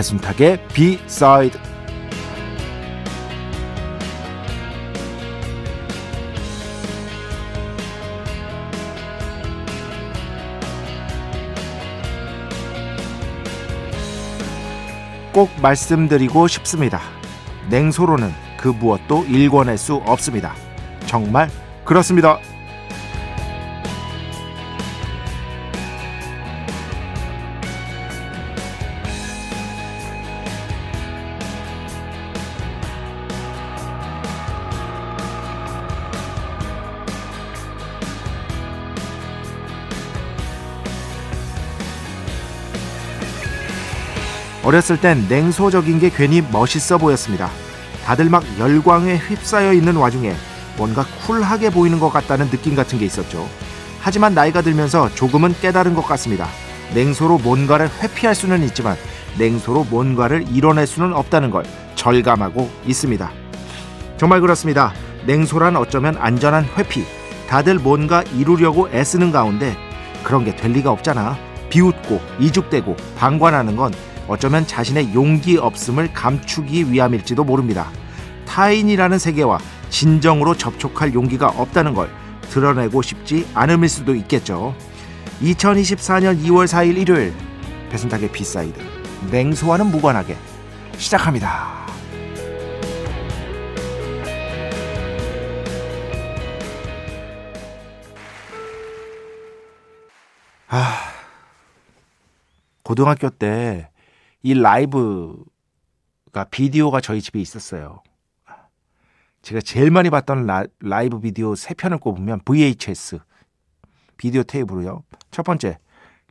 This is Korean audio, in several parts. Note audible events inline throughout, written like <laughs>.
배순탁의 B-side 꼭 말씀드리고 싶습니다. 냉소로는 그 무엇도 일궈낼 수 없습니다. 정말 그렇습니다. 어렸을 땐 냉소적인 게 괜히 멋있어 보였습니다. 다들 막 열광에 휩싸여 있는 와중에 뭔가 쿨하게 보이는 것 같다는 느낌 같은 게 있었죠. 하지만 나이가 들면서 조금은 깨달은 것 같습니다. 냉소로 뭔가를 회피할 수는 있지만 냉소로 뭔가를 이뤄낼 수는 없다는 걸 절감하고 있습니다. 정말 그렇습니다. 냉소란 어쩌면 안전한 회피. 다들 뭔가 이루려고 애쓰는 가운데 그런 게 될 리가 없잖아. 비웃고 이죽대고 방관하는 건 어쩌면 자신의 용기 없음을 감추기 위함일지도 모릅니다. 타인이라는 세계와 진정으로 접촉할 용기가 없다는 걸 드러내고 싶지 않음일 수도 있겠죠. 2024년 2월 4일 일요일 배순탁의 B side 냉소와는 무관하게 시작합니다. 아, 고등학교 때 이 라이브가 비디오가 저희 집에 있었어요. 제가 제일 많이 봤던 라, 이브 비디오 세 편을 꼽으면 VHS 비디오 테이프로요. 첫 번째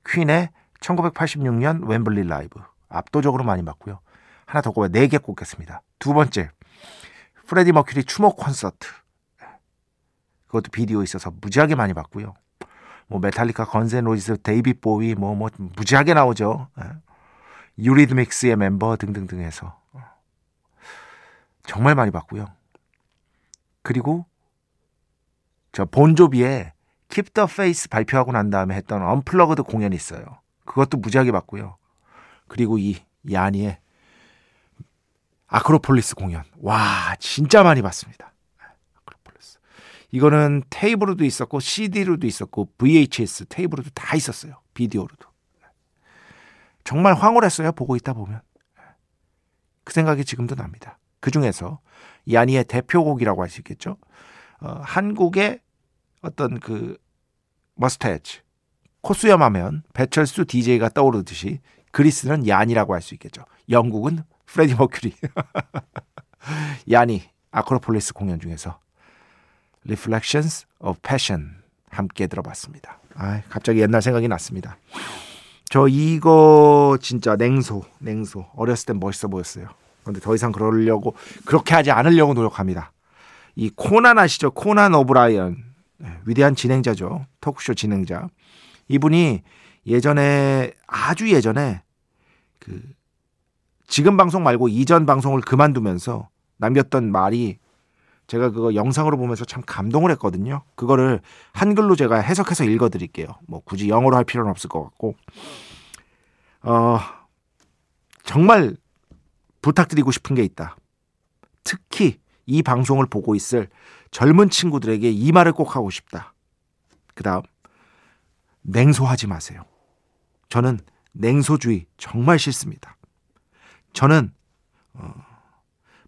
퀸의 1986년 웸블리 라이브 압도적으로 많이 봤고요. 하나 더 꼽아 네 개 꼽겠습니다. 두 번째 프레디 머큐리 추모 콘서트 그것도 비디오 있어서 무지하게 많이 봤고요. 뭐 메탈리카, Guns N' Roses, 데이비 보위 뭐뭐 무지하게 나오죠. 예. 유리스믹스의 멤버 등등등 해서 정말 많이 봤고요. 그리고 저 본조비의 Keep the Faith 발표하고 난 다음에 했던 unplugged 공연이 있어요. 그것도 무지하게 봤고요. 그리고 이 야니의 아크로폴리스 공연. 와, 진짜 많이 봤습니다. 아크로폴리스. 이거는 테이블로도 있었고 CD로도 있었고 VHS 테이블로도 다 있었어요. 비디오로도. 정말 황홀했어요. 보고 있다 보면. 그 생각이 지금도 납니다. 그 중에서 야니의 대표곡이라고 할 수 있겠죠. 어, 한국의 어떤 그 머스테치 코수염 하면 배철수 DJ가 떠오르듯이 그리스는 야니라고 할 수 있겠죠. 영국은 프레디 머큐리. <laughs> 야니 아크로폴리스 공연 중에서 Reflections of Passion 함께 들어봤습니다. 아, 갑자기 옛날 생각이 났습니다. 저 이거 진짜 냉소, 냉소. 어렸을 땐 멋있어 보였어요. 그런데 더 이상 그러려고 그렇게 하지 않으려고 노력합니다. 이 코난 아시죠? 코난 오브라이언. 네, 위대한 진행자죠. 토크쇼 진행자. 이분이 예전에 아주 예전에 그 지금 방송 말고 이전 방송을 그만두면서 남겼던 말이 제가 그거 영상으로 보면서 참 감동을 했거든요. 그거를 한글로 제가 해석해서 읽어 드릴게요. 뭐 굳이 영어로 할 필요는 없을 것 같고. 어, 정말 부탁드리고 싶은 게 있다. 특히 이 방송을 보고 있을 젊은 친구들에게 이 말을 꼭 하고 싶다. 그 다음, 냉소하지 마세요. 저는 냉소주의 정말 싫습니다. 저는, 어,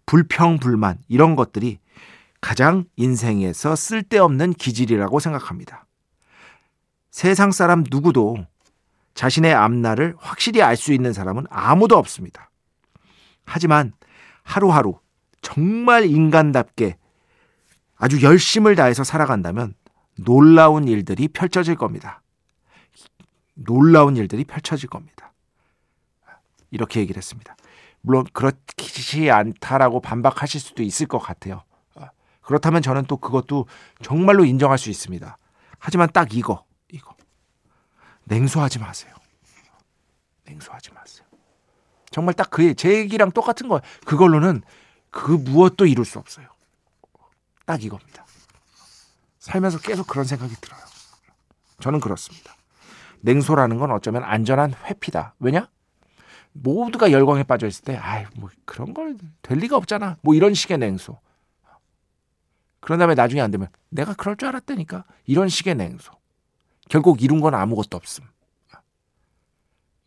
불평, 불만, 이런 것들이 가장 인생에서 쓸데없는 기질이라고 생각합니다. 세상 사람 누구도 자신의 앞날을 확실히 알 수 있는 사람은 아무도 없습니다. 하지만 하루하루 정말 인간답게 아주 열심을 다해서 살아간다면 놀라운 일들이 펼쳐질 겁니다. 놀라운 일들이 펼쳐질 겁니다. 이렇게 얘기를 했습니다. 물론 그렇지 않다라고 반박하실 수도 있을 것 같아요. 그렇다면 저는 또 그것도 정말로 인정할 수 있습니다. 하지만 딱 이거, 이거. 냉소하지 마세요. 냉소하지 마세요. 정말 딱 그 제 얘기랑 똑같은 거예요. 그걸로는 그 무엇도 이룰 수 없어요. 딱 이겁니다. 살면서 계속 그런 생각이 들어요. 저는 그렇습니다. 냉소라는 건 어쩌면 안전한 회피다. 왜냐? 모두가 열광에 빠져 있을 때, 아이, 뭐 그런 걸 될 리가 없잖아. 뭐 이런 식의 냉소. 그런 다음에 나중에 안 되면 내가 그럴 줄 알았다니까. 이런 식의 냉소. 결국 이룬 건 아무것도 없음.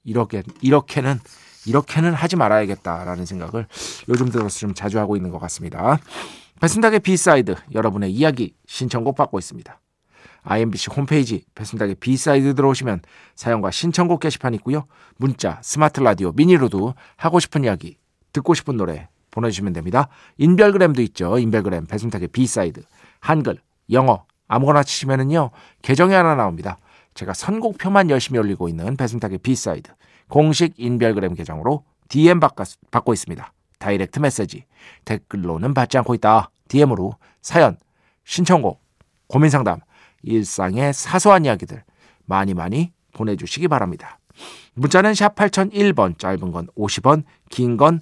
이렇게, 이렇게는, 이렇게는 하지 말아야겠다라는 생각을 요즘 들어서 좀 자주 하고 있는 것 같습니다. 배순탁의 B side 여러분의 이야기 신청곡 받고 있습니다. IMBC 홈페이지 배순탁의 B side 들어오시면 사연과 신청곡 게시판 있고요. 문자, 스마트 라디오, 미니로도 하고 싶은 이야기, 듣고 싶은 노래 보내주시면 됩니다. 인별그램도 있죠. 인별그램 배순탁의 B side 한글, 영어 아무거나 치시면은요 계정이 하나 나옵니다. 제가 선곡표만 열심히 올리고 있는 배순탁의 B side 공식 인별그램 계정으로 DM 받고 있습니다. direct message 댓글로는 받지 않고 있다. DM으로 사연, 신청곡, 고민상담, 일상의 사소한 이야기들 많이 많이 보내주시기 바랍니다. 문자는 샵 8001번, 짧은 건 50원, 긴 건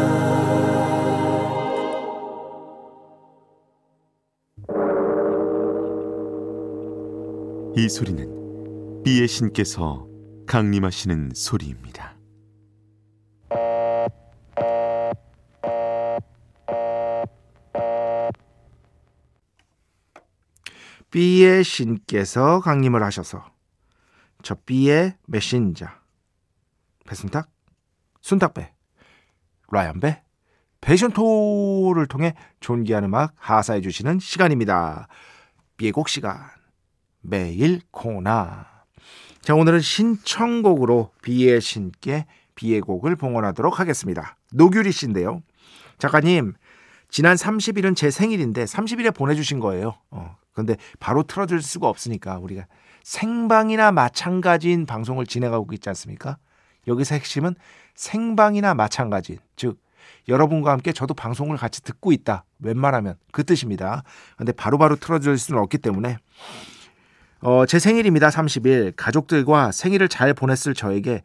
이 소리는 비의 신께서 강림하시는 소리입니다. B의 신께서 강림을 하셔서 저 B의 메신저 배순탁, 순탁배, 라이언배, 패션토를 통해 존귀한 음악 하사해 주시는 시간입니다. B의 곡 시간 매일 코나 자 오늘은 신청곡으로 B의 신께 B의 곡을 봉헌하도록 하겠습니다. 노규리 씨인데요. 작가님 지난 30일은 제 생일인데 30일에 보내주신 거예요. 어, 그런데 바로 틀어줄 수가 없으니까 우리가 생방이나 마찬가지인 방송을 진행하고 있지 않습니까? 여기서 핵심은 생방이나 마찬가지, 즉 여러분과 함께 저도 방송을 같이 듣고 있다. 웬만하면 그 뜻입니다. 근데 바로바로 틀어줄 수는 없기 때문에 어, 제 생일입니다. 30일. 가족들과 생일을 잘 보냈을 저에게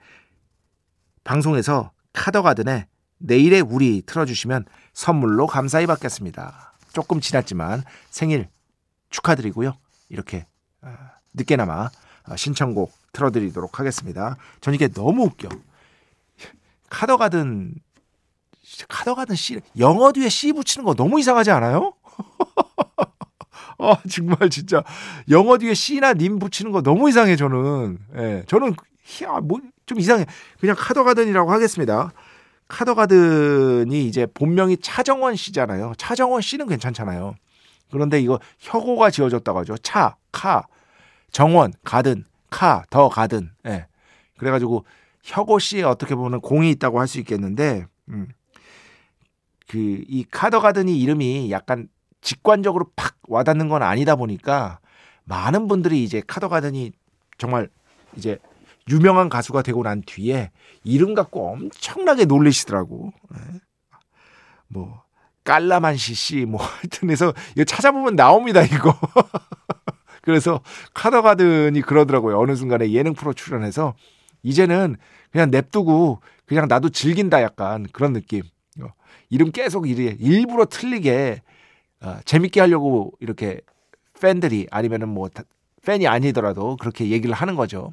방송에서 카더가든의 내일의 우리 틀어주시면 선물로 감사히 받겠습니다. 조금 지났지만 생일 축하드리고요. 이렇게 어, 늦게나마 어, 신청곡 틀어드리도록 하겠습니다. 전 이게 너무 웃겨. 카더가든 카더가든 C 영어 뒤에 C 붙이는 거 너무 이상하지 않아요? <laughs> 아 <laughs> 정말 진짜 영어 뒤에 C나 님 붙이는 거 너무 이상해 저는. 예, 저는 야 뭐 좀 이상해. 그냥 카더가든이라고 하겠습니다. 카더가든이 이제 본명이 차정원 씨잖아요. 차정원 씨는 괜찮잖아요. 그런데 이거 혁오가 지어졌다고 하죠. 차, 카, 정원, 가든, 카, 더 가든. 예. 그래 가지고 혁오 씨에 어떻게 보면 공이 있다고 할 수 있겠는데, 음. 그이 카더 가든이 이름이 약간 직관적으로 팍 와닿는 건 아니다 보니까 많은 분들이 이제 카더 가든이 정말 이제 유명한 가수가 되고 난 뒤에 이름 갖고 엄청나게 놀리시더라고. 예. 뭐 깔라만시 씨, 뭐 <laughs> 하여튼 해서 이거 찾아보면 나옵니다, 이거. <laughs> 그래서 카더가든이 그러더라고요. 어느 순간에 예능 프로 출연해서 이제는 그냥 냅두고 그냥 나도 즐긴다 약간 그런 느낌. 어, 이름 계속 일부러 틀리게 어, 재밌게 하려고 이렇게 팬들이 아니면은 뭐 팬이 아니더라도 그렇게 얘기를 하는 거죠.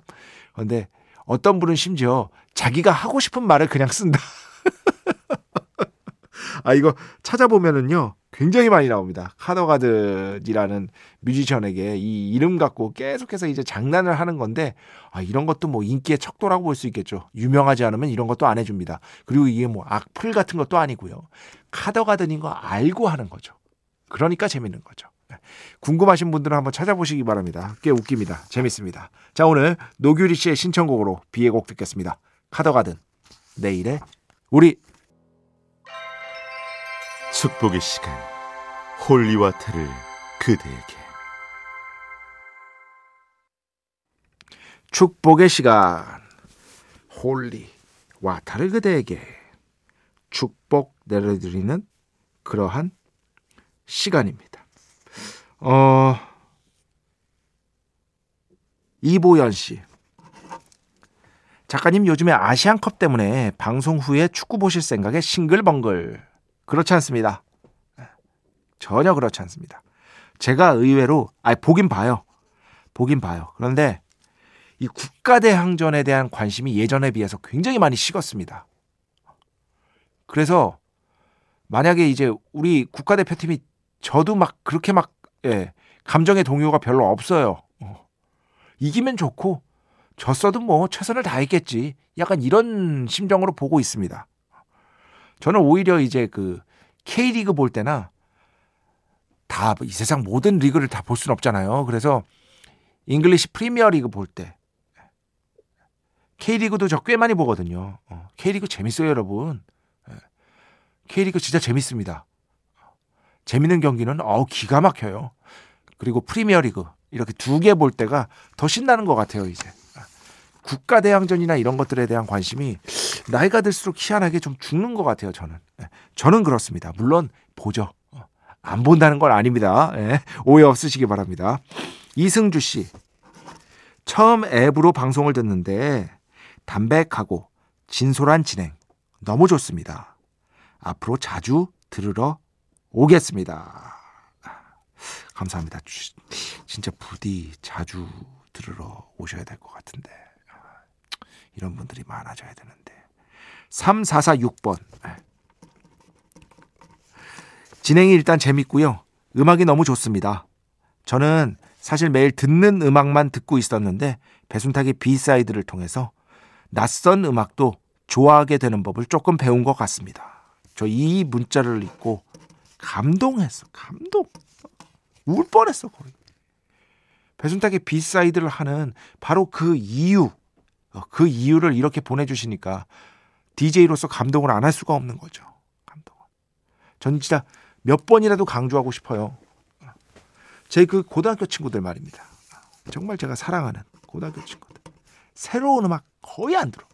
그런데 어떤 분은 심지어 자기가 하고 싶은 말을 그냥 쓴다. <laughs> 아 이거 찾아보면은요. 굉장히 많이 나옵니다. 카더가든이라는 뮤지션에게 이 이름 갖고 계속해서 이제 장난을 하는 건데 아, 이런 것도 뭐 인기의 척도라고 볼 수 있겠죠. 유명하지 않으면 이런 것도 안 해줍니다. 그리고 이게 뭐 악플 같은 것도 아니고요. 카더가든인 거 알고 하는 거죠. 그러니까 재밌는 거죠. 네. 궁금하신 분들은 한번 찾아보시기 바랍니다. 꽤 웃깁니다. 재밌습니다. 자 오늘 노규리 씨의 신청곡으로 비의 곡 듣겠습니다. 카더가든 내일의 우리 축복의 시간 holy water를 그대에게 축복의 시간 holy water를 그대에게 축복 내려드리는 그러한 시간입니다. 어 이보연 씨 작가님 요즘에 아시안컵 때문에 방송 후에 축구 보실 생각에 싱글벙글 그렇지 않습니다. 전혀 그렇지 않습니다. 제가 의외로 아 보긴 봐요. 보긴 봐요. 그런데 이 국가대항전에 대한 관심이 예전에 비해서 굉장히 많이 식었습니다. 그래서 만약에 이제 우리 국가대표팀이 저도 막 그렇게 막 예, 감정의 동요가 별로 없어요. 어. 이기면 좋고 졌어도 뭐 최선을 다했겠지. 약간 이런 심정으로 보고 있습니다. 저는 오히려 이제 그 K리그 볼 때나 다 이 세상 모든 리그를 다 볼 수는 없잖아요. 그래서 잉글리시 프리미어 리그 볼 때 K리그도 저 꽤 많이 보거든요. 어, K리그 재밌어요, 여러분. 예. K리그 진짜 재밌습니다. 재밌는 경기는 어우 기가 막혀요. 그리고 프리미어 리그 이렇게 두 개 볼 때가 더 신나는 것 같아요, 이제. 국가 대항전이나 이런 것들에 대한 관심이 나이가 들수록 희한하게 좀 죽는 것 같아요. 저는 예, 저는 그렇습니다. 물론 보죠. 어, 안 본다는 건 아닙니다. 예, 오해 없으시기 바랍니다. 이승주 씨 처음 앱으로 방송을 듣는데 담백하고 진솔한 진행 너무 좋습니다. 앞으로 자주 들으러 오겠습니다. 감사합니다. 진짜 부디 자주 들으러 오셔야 될 것 같은데. 이런 분들이 많아져야 되는데. 3446번. 진행이 일단 재밌고요. 음악이 너무 좋습니다. 저는 사실 매일 듣는 음악만 듣고 있었는데 배순탁의 B side를 통해서 낯선 음악도 좋아하게 되는 법을 조금 배운 것 같습니다. 저 이 문자를 읽고 감동했어. 감동. 울 뻔했어, 거의. 배순탁의 B side를 하는 바로 그 이유, 어, 그 이유를 이렇게 보내주시니까 DJ로서 감동을 안 할 수가 없는 거죠. 감동. 전 진짜 몇 번이라도 강조하고 싶어요. 제 그 고등학교 친구들 말입니다. 정말 제가 사랑하는 고등학교 친구들. 새로운 음악 거의 안 들어.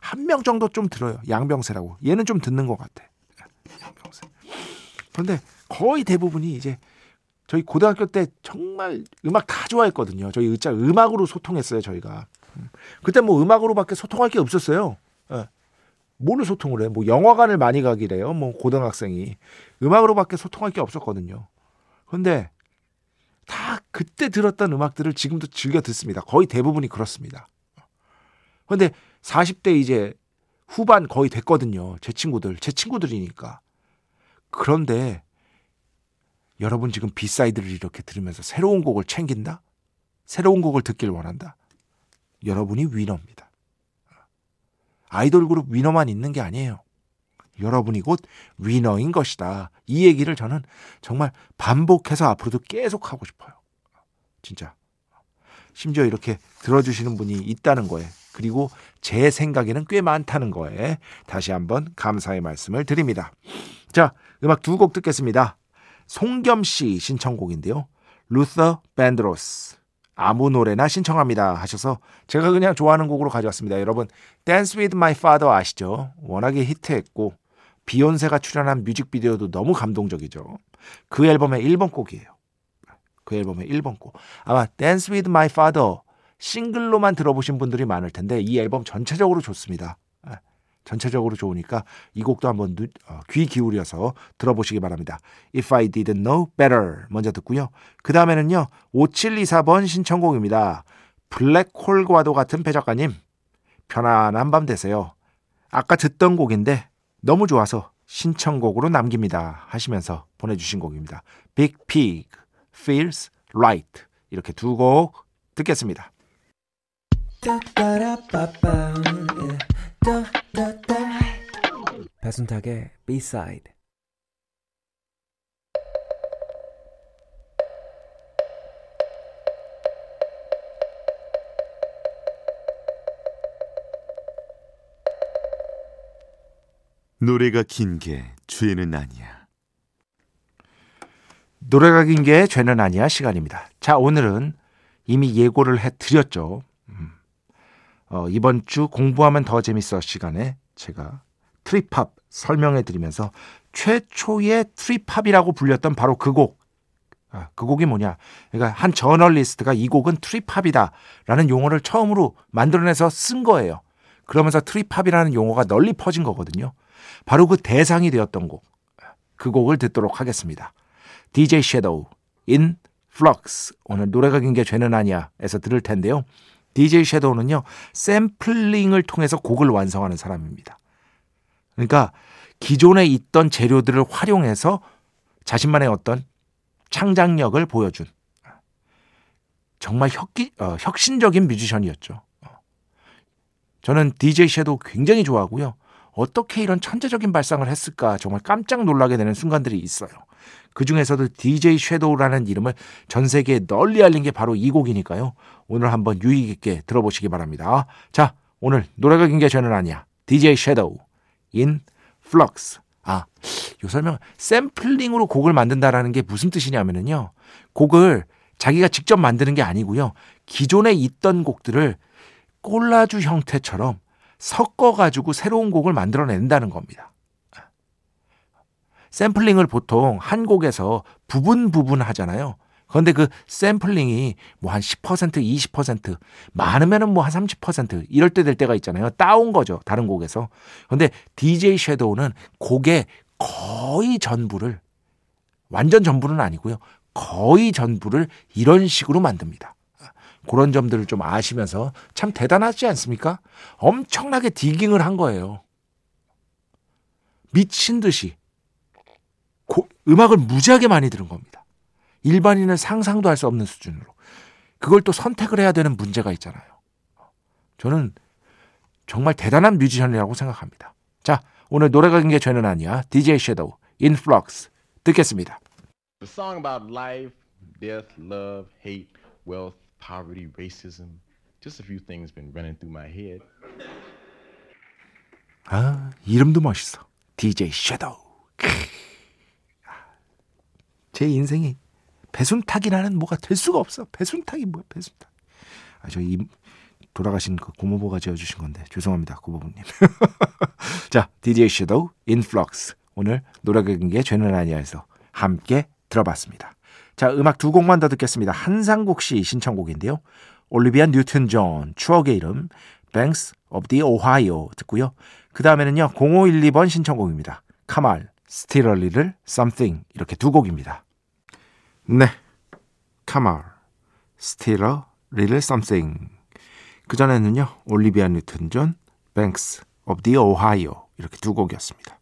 한 명 정도 좀 들어요. 양병세라고. 얘는 좀 듣는 것 같아. 그런데 거의 대부분이 이제 저희 고등학교 때 정말 음악 다 좋아했거든요. 저희 진짜 음악으로 소통했어요, 저희가. 그때 뭐 음악으로밖에 소통할 게 없었어요. 예. 뭘로 소통을 해? 뭐 영화관을 많이 가기래요. 뭐 고등학생이 음악으로밖에 소통할 게 없었거든요. 그런데 다 그때 들었던 음악들을 지금도 즐겨 듣습니다. 거의 대부분이 그렇습니다. 그런데 40대 이제 후반 거의 됐거든요. 제 친구들, 제 친구들이니까. 그런데 여러분 지금 B side를 이렇게 들으면서 새로운 곡을 챙긴다? 새로운 곡을 듣길 원한다? 여러분이 winner입니다. 아이돌 그룹 위너만 있는 게 아니에요. 여러분이 곧 위너인 것이다. 이 얘기를 저는 정말 반복해서 앞으로도 계속 하고 싶어요. 진짜. 심지어 이렇게 들어주시는 분이 있다는 거에 그리고 제 생각에는 꽤 많다는 거에 다시 한번 감사의 말씀을 드립니다. 자, 음악 두 곡 듣겠습니다. 송겸 씨 신청곡인데요. 루터 밴드로스 아무 노래나 신청합니다 하셔서 제가 그냥 좋아하는 곡으로 가져왔습니다. 여러분 Dance with My Father 아시죠? 워낙에 히트했고 비욘세가 출연한 뮤직비디오도 너무 감동적이죠. 그 앨범의 1번 곡이에요. 그 앨범의 1번 곡. 아마 Dance with My Father 싱글로만 들어보신 분들이 많을 텐데 이 앨범 전체적으로 좋습니다. 예, 전체적으로 좋으니까 이 곡도 한번 어, 귀 기울여서 들어보시기 바랍니다. If I Didn't Know Better 먼저 듣고요. 그 다음에는요. 5724번 신청곡입니다. 블랙홀과도 같은 배 작가님 편안한 밤 되세요. 아까 듣던 곡인데 너무 좋아서 신청곡으로 남깁니다 하시면서 보내주신 곡입니다. Big Pig, Feels Right 이렇게 두 곡 듣겠습니다. 배순탁의 B-side 노래가 긴 게 죄는 아니야. 노래가 긴 게 죄는 아니야 시간입니다. 자 오늘은 이미 예고를 해드렸죠. 음. 어, 이번 주 공부하면 더 재밌어 시간에 제가 trip hop 설명해 드리면서 최초의 trip hop이라고 불렸던 바로 그 곡. 아, 그 곡이 뭐냐? 그러니까 한 저널리스트가 이 곡은 trip hop이다라는 용어를 처음으로 만들어내서 쓴 거예요. 그러면서 trip hop이라는 용어가 널리 퍼진 거거든요. 바로 그 대상이 되었던 곡. 그 곡을 듣도록 하겠습니다. DJ Shadow in Flux. 오늘 노래가 긴 게 죄는 아니야에서 들을 텐데요. DJ Shadow는요, 샘플링을 통해서 곡을 완성하는 사람입니다. 그러니까 기존에 있던 재료들을 활용해서 자신만의 어떤 창작력을 보여준 정말 혁기, 어, 혁신적인 뮤지션이었죠. 저는 DJ 섀도우 굉장히 좋아하고요. 어떻게 이런 천재적인 발상을 했을까 정말 깜짝 놀라게 되는 순간들이 있어요. 그 중에서도 DJ 섀도우라는 이름을 전 세계에 널리 알린 게 바로 이 곡이니까요. 오늘 한번 유익 있게 들어보시기 바랍니다. 자, 오늘 노래가 긴게 죄는 아니야. DJ 섀도우 in flux. 아, 요 설명 샘플링으로 곡을 만든다라는 게 무슨 뜻이냐면은요. 곡을 자기가 직접 만드는 게 아니고요. 기존에 있던 곡들을 콜라주 형태처럼 섞어 가지고 새로운 곡을 만들어 낸다는 겁니다. 샘플링을 보통 한 곡에서 부분 부분 하잖아요. 그런데 그 샘플링이 뭐 한 10%, 20%, 많으면은 뭐 한 30% 이럴 때 될 때가 있잖아요. 따온 거죠. 다른 곡에서. 그런데 DJ 섀도우는 곡의 거의 전부를 완전 전부는 아니고요. 거의 전부를 이런 식으로 만듭니다. 그런 점들을 좀 아시면서 참 대단하지 않습니까? 엄청나게 디깅을 한 거예요. 미친 듯이 고, 음악을 무지하게 많이 들은 겁니다. 일반인은 상상도 할 수 없는 수준으로. 그걸 또 선택을 해야 되는 문제가 있잖아요. 저는 정말 대단한 뮤지션이라고 생각합니다. 자, 오늘 노래가 긴게 죄는 아니야. DJ Shadow, Influx 듣겠습니다. The song about life, death, love, hate, wealth, poverty, racism. Just a few things been running through my head. 아, 이름도 멋있어. DJ Shadow. 제 인생이 배순탁이라는 뭐가 될 수가 없어. 배순탁이 뭐야, 배순탁. 아, 저 이 돌아가신 그 고모부가 지어주신 건데 죄송합니다, 고모부님. <laughs> 자, DJ Shadow, Influx. 오늘 긴게 죄는 아니야에서 함께 들어봤습니다. 자, 음악 두 곡만 더 듣겠습니다. 한상국 씨 신청곡인데요. 올리비아 뉴튼 존, 추억의 이름, Banks of the Ohio 듣고요. 그 다음에는요, 0512번 신청곡입니다. 카말, Little Something 이렇게 두 곡입니다. 네, 카말, Still a Little Something 그 전에는요, 올리비아 뉴튼 존, Banks of the Ohio 이렇게 두 곡이었습니다.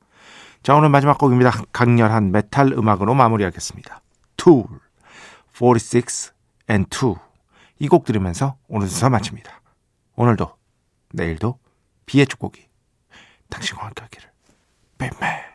자, 오늘 마지막 곡입니다. 강렬한 메탈 음악으로 마무리하겠습니다. Tool, 46 and 2. 이 곡 들으면서 오늘 순서 마칩니다. 오늘도, 내일도 비의 축복이 당신과 함께 하기를. 뱀뱀.